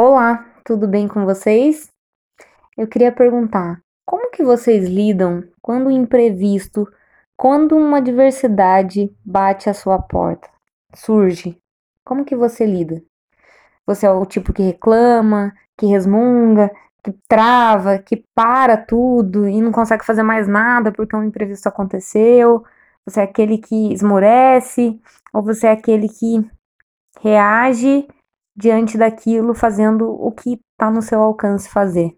Olá, tudo bem com vocês? Eu queria perguntar, como que vocês lidam quando o imprevisto, quando uma adversidade bate à sua porta, surge? Como que você lida? Você é o tipo que reclama, que resmunga, que trava, que para tudo e não consegue fazer mais nada porque um imprevisto aconteceu? Você é aquele que esmorece ou você é aquele que reage diante daquilo, fazendo o que está no seu alcance fazer.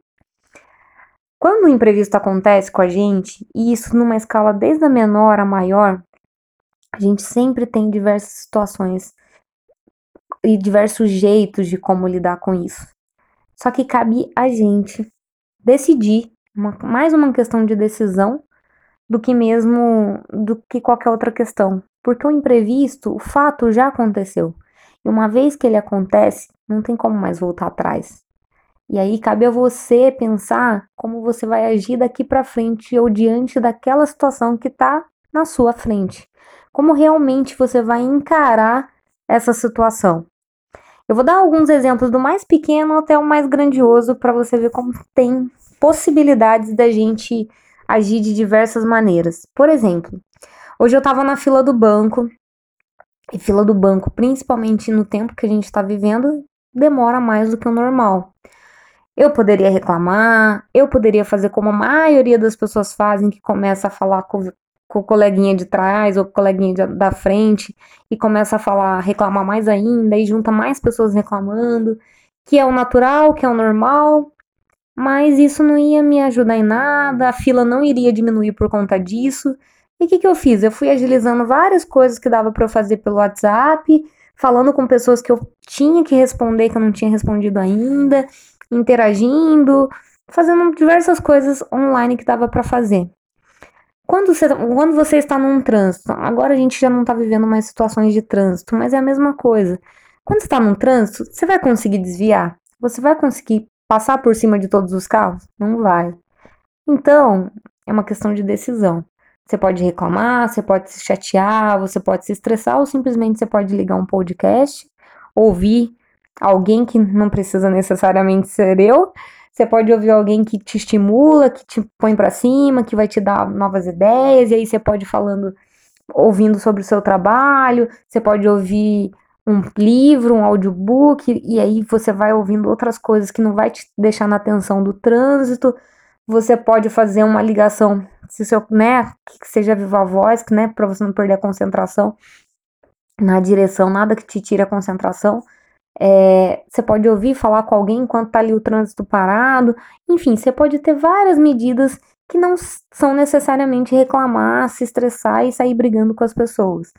Quando o imprevisto acontece com a gente, e isso numa escala desde a menor a maior, a gente sempre tem diversas situações e diversos jeitos de como lidar com isso. Só que cabe a gente decidir, uma, mais uma questão de decisão do que mesmo do que qualquer outra questão. Porque o imprevisto, o fato já aconteceu. E uma vez que ele acontece, não tem como mais voltar atrás. E aí cabe a você pensar como você vai agir daqui para frente ou diante daquela situação que está na sua frente. Como realmente você vai encarar essa situação. Eu vou dar alguns exemplos do mais pequeno até o mais grandioso para você ver como tem possibilidades da gente agir de diversas maneiras. Por exemplo, hoje eu estava na fila do banco e fila do banco, principalmente no tempo que a gente está vivendo, demora mais do que o normal. Eu poderia reclamar, eu poderia fazer como a maioria das pessoas fazem, que começa a falar com, com o coleguinha de trás ou o coleguinha de, da frente e começa a falar, reclamar mais ainda e junta mais pessoas reclamando, que é o natural, que é o normal, mas isso não ia me ajudar em nada, a fila não iria diminuir por conta disso. E o que, que eu fiz? Eu fui agilizando várias coisas que dava para eu fazer pelo WhatsApp, falando com pessoas que eu tinha que responder, que eu não tinha respondido ainda, interagindo, fazendo diversas coisas online que dava para fazer. Quando você, quando você está num trânsito, agora a gente já não está vivendo mais situações de trânsito, mas é a mesma coisa. Quando você está num trânsito, você vai conseguir desviar? Você vai conseguir passar por cima de todos os carros? Não vai. Então, é uma questão de decisão. Você pode reclamar, você pode se chatear, você pode se estressar ou simplesmente você pode ligar um podcast, ouvir alguém que não precisa necessariamente ser eu. Você pode ouvir alguém que te estimula, que te põe para cima, que vai te dar novas ideias, e aí você pode falando, ouvindo sobre o seu trabalho, você pode ouvir um livro, um audiobook, e aí você vai ouvindo outras coisas que não vai te deixar na atenção do trânsito. Você pode fazer uma ligação se seu, né, que seja viva a voz, né, para você não perder a concentração na direção, nada que te tire a concentração. É, você pode ouvir falar com alguém enquanto tá ali o trânsito parado. Enfim, você pode ter várias medidas que não são necessariamente reclamar, se estressar e sair brigando com as pessoas.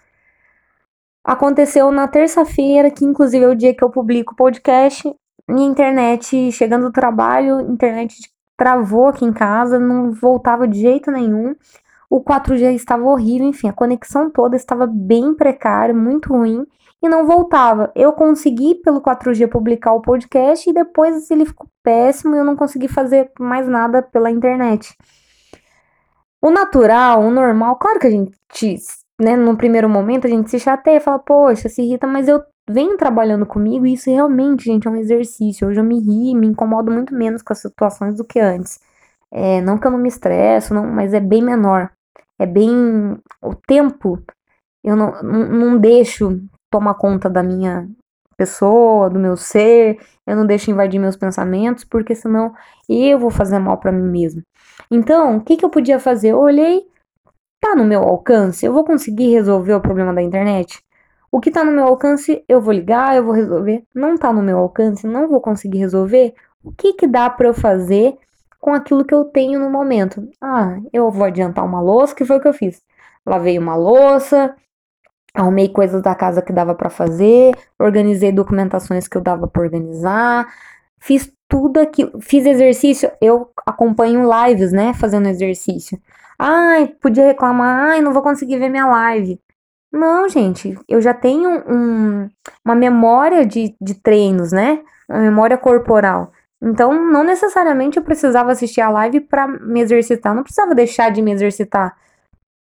Aconteceu na terça-feira, que inclusive é o dia que eu publico o podcast, minha internet, chegando do trabalho, internet travou aqui em casa, não voltava de jeito nenhum. O 4G estava horrível, enfim, a conexão toda estava bem precária, muito ruim e não voltava. Eu consegui pelo 4G publicar o podcast e depois ele ficou péssimo e eu não consegui fazer mais nada pela internet. O natural, o normal, claro que a gente, né, no primeiro momento a gente se chateia, fala, poxa, se irrita, mas eu vem trabalhando comigo e isso realmente, gente, é um exercício. Hoje eu me ri, me incomodo muito menos com as situações do que antes. É, não que eu não me estresso, não, mas é bem menor. É bem. O tempo, eu não, não, não deixo tomar conta da minha pessoa, do meu ser, eu não deixo invadir meus pensamentos, porque senão eu vou fazer mal para mim mesmo. Então, o que, que eu podia fazer? Eu olhei, tá no meu alcance, eu vou conseguir resolver o problema da internet? O que tá no meu alcance, eu vou ligar, eu vou resolver. Não tá no meu alcance, não vou conseguir resolver. O que que dá para eu fazer com aquilo que eu tenho no momento? Ah, eu vou adiantar uma louça, que foi o que eu fiz. Lavei uma louça, arrumei coisas da casa que dava para fazer, organizei documentações que eu dava para organizar, fiz tudo aquilo, fiz exercício, eu acompanho lives, né, fazendo exercício. Ai, podia reclamar, ai, não vou conseguir ver minha live. Não, gente, eu já tenho um, uma memória de, de treinos, né? Uma memória corporal. Então, não necessariamente eu precisava assistir a live para me exercitar, não precisava deixar de me exercitar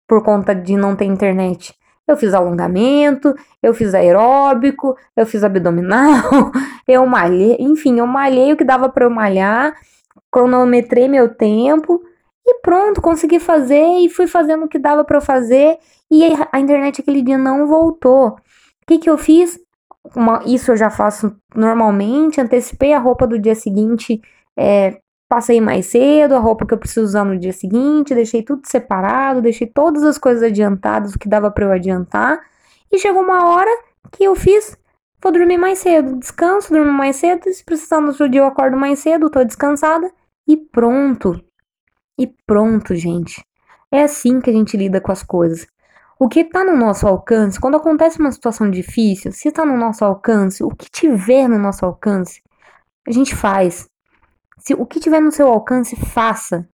por conta de não ter internet. Eu fiz alongamento, eu fiz aeróbico, eu fiz abdominal, eu malhei, enfim, eu malhei o que dava para eu malhar, cronometrei meu tempo e pronto, consegui fazer e fui fazendo o que dava para fazer e a internet aquele dia não voltou. O que que eu fiz? Uma, isso eu já faço normalmente, antecipei a roupa do dia seguinte, é, passei mais cedo, a roupa que eu preciso usar no dia seguinte, deixei tudo separado, deixei todas as coisas adiantadas, o que dava para eu adiantar, e chegou uma hora que eu fiz, vou dormir mais cedo, descanso, durmo mais cedo, se precisar no outro dia eu acordo mais cedo, tô descansada, e pronto. E pronto, gente. É assim que a gente lida com as coisas. O que está no nosso alcance, quando acontece uma situação difícil, se está no nosso alcance, o que tiver no nosso alcance, a gente faz. Se o que tiver no seu alcance, faça.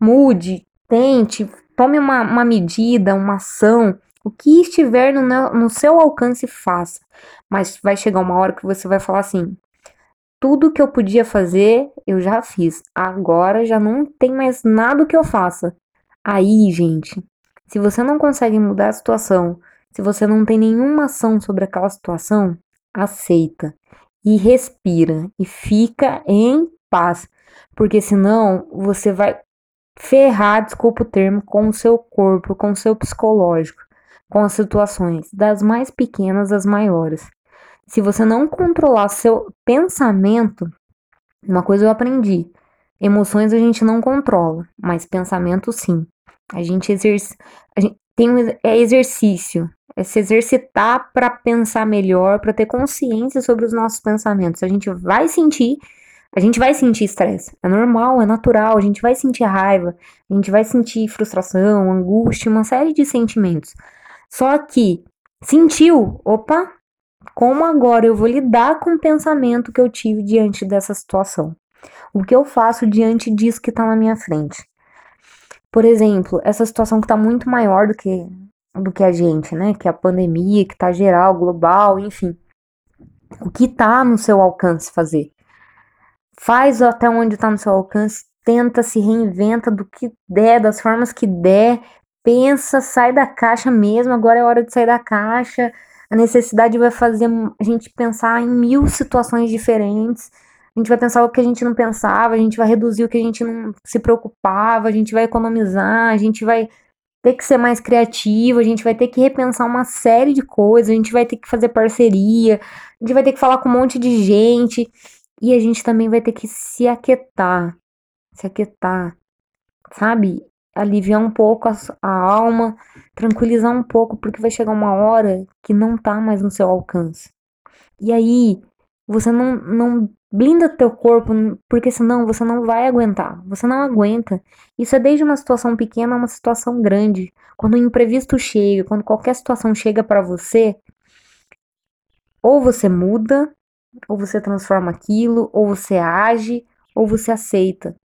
Mude, tente, tome uma, uma medida, uma ação. O que estiver no, no seu alcance, faça. Mas vai chegar uma hora que você vai falar assim: tudo que eu podia fazer, eu já fiz. Agora já não tem mais nada que eu faça. Aí, gente, se você não consegue mudar a situação, se você não tem nenhuma ação sobre aquela situação, aceita e respira e fica em paz, porque senão você vai ferrar, desculpa o termo, com o seu corpo, com o seu psicológico, com as situações, das mais pequenas às maiores. Se você não controlar seu pensamento, uma coisa eu aprendi: emoções a gente não controla, mas pensamento sim. A gente a gente tem um, é exercício, é se exercitar para pensar melhor, para ter consciência sobre os nossos pensamentos. A gente vai sentir, a gente vai sentir estresse. É normal, é natural, a gente vai sentir raiva, a gente vai sentir frustração, angústia, uma série de sentimentos. Só que sentiu, opa, como agora eu vou lidar com o pensamento que eu tive diante dessa situação? O que eu faço diante disso que está na minha frente? Por exemplo, essa situação que está muito maior do que, do que a gente, né? Que é a pandemia, que está geral, global, enfim. O que está no seu alcance fazer? Faz até onde está no seu alcance, tenta, se reinventa do que der, das formas que der, pensa, sai da caixa mesmo, agora é hora de sair da caixa. A necessidade vai fazer a gente pensar em mil situações diferentes a gente vai pensar o que a gente não pensava, a gente vai reduzir o que a gente não se preocupava, a gente vai economizar, a gente vai ter que ser mais criativo, a gente vai ter que repensar uma série de coisas, a gente vai ter que fazer parceria, a gente vai ter que falar com um monte de gente e a gente também vai ter que se aquietar, se aquietar, sabe? Aliviar um pouco a, a alma, tranquilizar um pouco, porque vai chegar uma hora que não tá mais no seu alcance. E aí, você não, não Blinda teu corpo, porque senão você não vai aguentar. Você não aguenta. Isso é desde uma situação pequena a uma situação grande. Quando o imprevisto chega, quando qualquer situação chega para você, ou você muda, ou você transforma aquilo, ou você age, ou você aceita.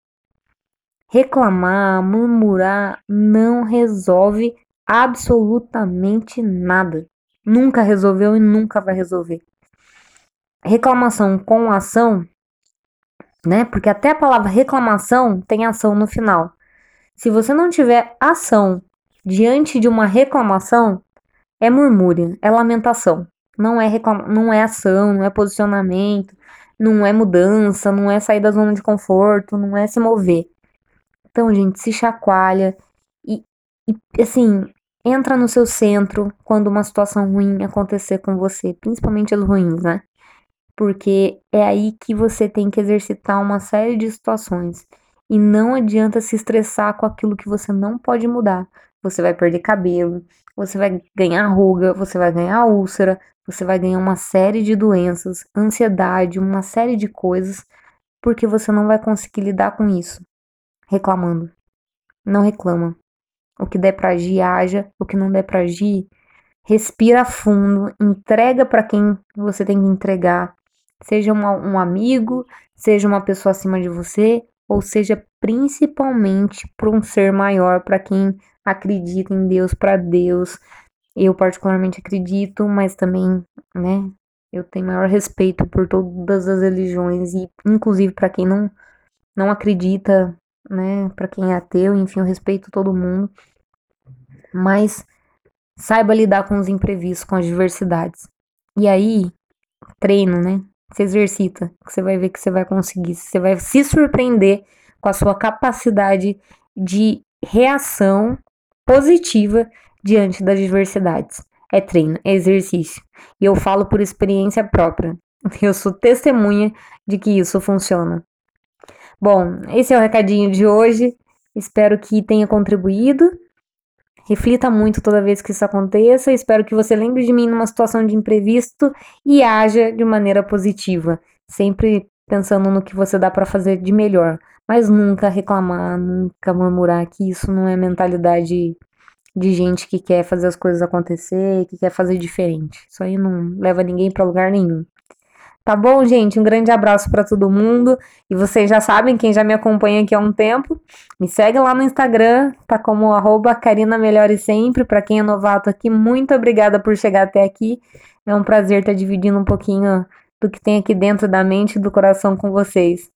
Reclamar, murmurar não resolve absolutamente nada. Nunca resolveu e nunca vai resolver reclamação com ação, né? Porque até a palavra reclamação tem ação no final. Se você não tiver ação diante de uma reclamação, é murmúrio, é lamentação. Não é reclama não é ação, não é posicionamento, não é mudança, não é sair da zona de conforto, não é se mover. Então, gente, se chacoalha e, e assim, entra no seu centro quando uma situação ruim acontecer com você, principalmente as ruins, né? porque é aí que você tem que exercitar uma série de situações. E não adianta se estressar com aquilo que você não pode mudar. Você vai perder cabelo, você vai ganhar ruga, você vai ganhar úlcera, você vai ganhar uma série de doenças, ansiedade, uma série de coisas, porque você não vai conseguir lidar com isso reclamando. Não reclama. O que der para agir, haja. O que não der para agir, respira fundo, entrega para quem você tem que entregar seja um amigo, seja uma pessoa acima de você, ou seja principalmente para um ser maior, para quem acredita em Deus, para Deus. Eu particularmente acredito, mas também, né, eu tenho maior respeito por todas as religiões e inclusive para quem não não acredita, né, para quem é ateu, enfim, eu respeito todo mundo. Mas Saiba lidar com os imprevistos, com as diversidades. E aí, treino, né? Você exercita, que você vai ver que você vai conseguir. Você vai se surpreender com a sua capacidade de reação positiva diante das diversidades. É treino, é exercício. E eu falo por experiência própria. Eu sou testemunha de que isso funciona. Bom, esse é o recadinho de hoje. Espero que tenha contribuído. Reflita muito toda vez que isso aconteça. Espero que você lembre de mim numa situação de imprevisto e haja de maneira positiva, sempre pensando no que você dá para fazer de melhor, mas nunca reclamar, nunca murmurar que isso não é mentalidade de gente que quer fazer as coisas acontecer, que quer fazer diferente. Isso aí não leva ninguém para lugar nenhum. Tá bom, gente? Um grande abraço para todo mundo. E vocês já sabem, quem já me acompanha aqui há um tempo, me segue lá no Instagram, tá como arroba Karina Melhore Sempre. Para quem é novato aqui, muito obrigada por chegar até aqui. É um prazer estar dividindo um pouquinho do que tem aqui dentro da mente e do coração com vocês.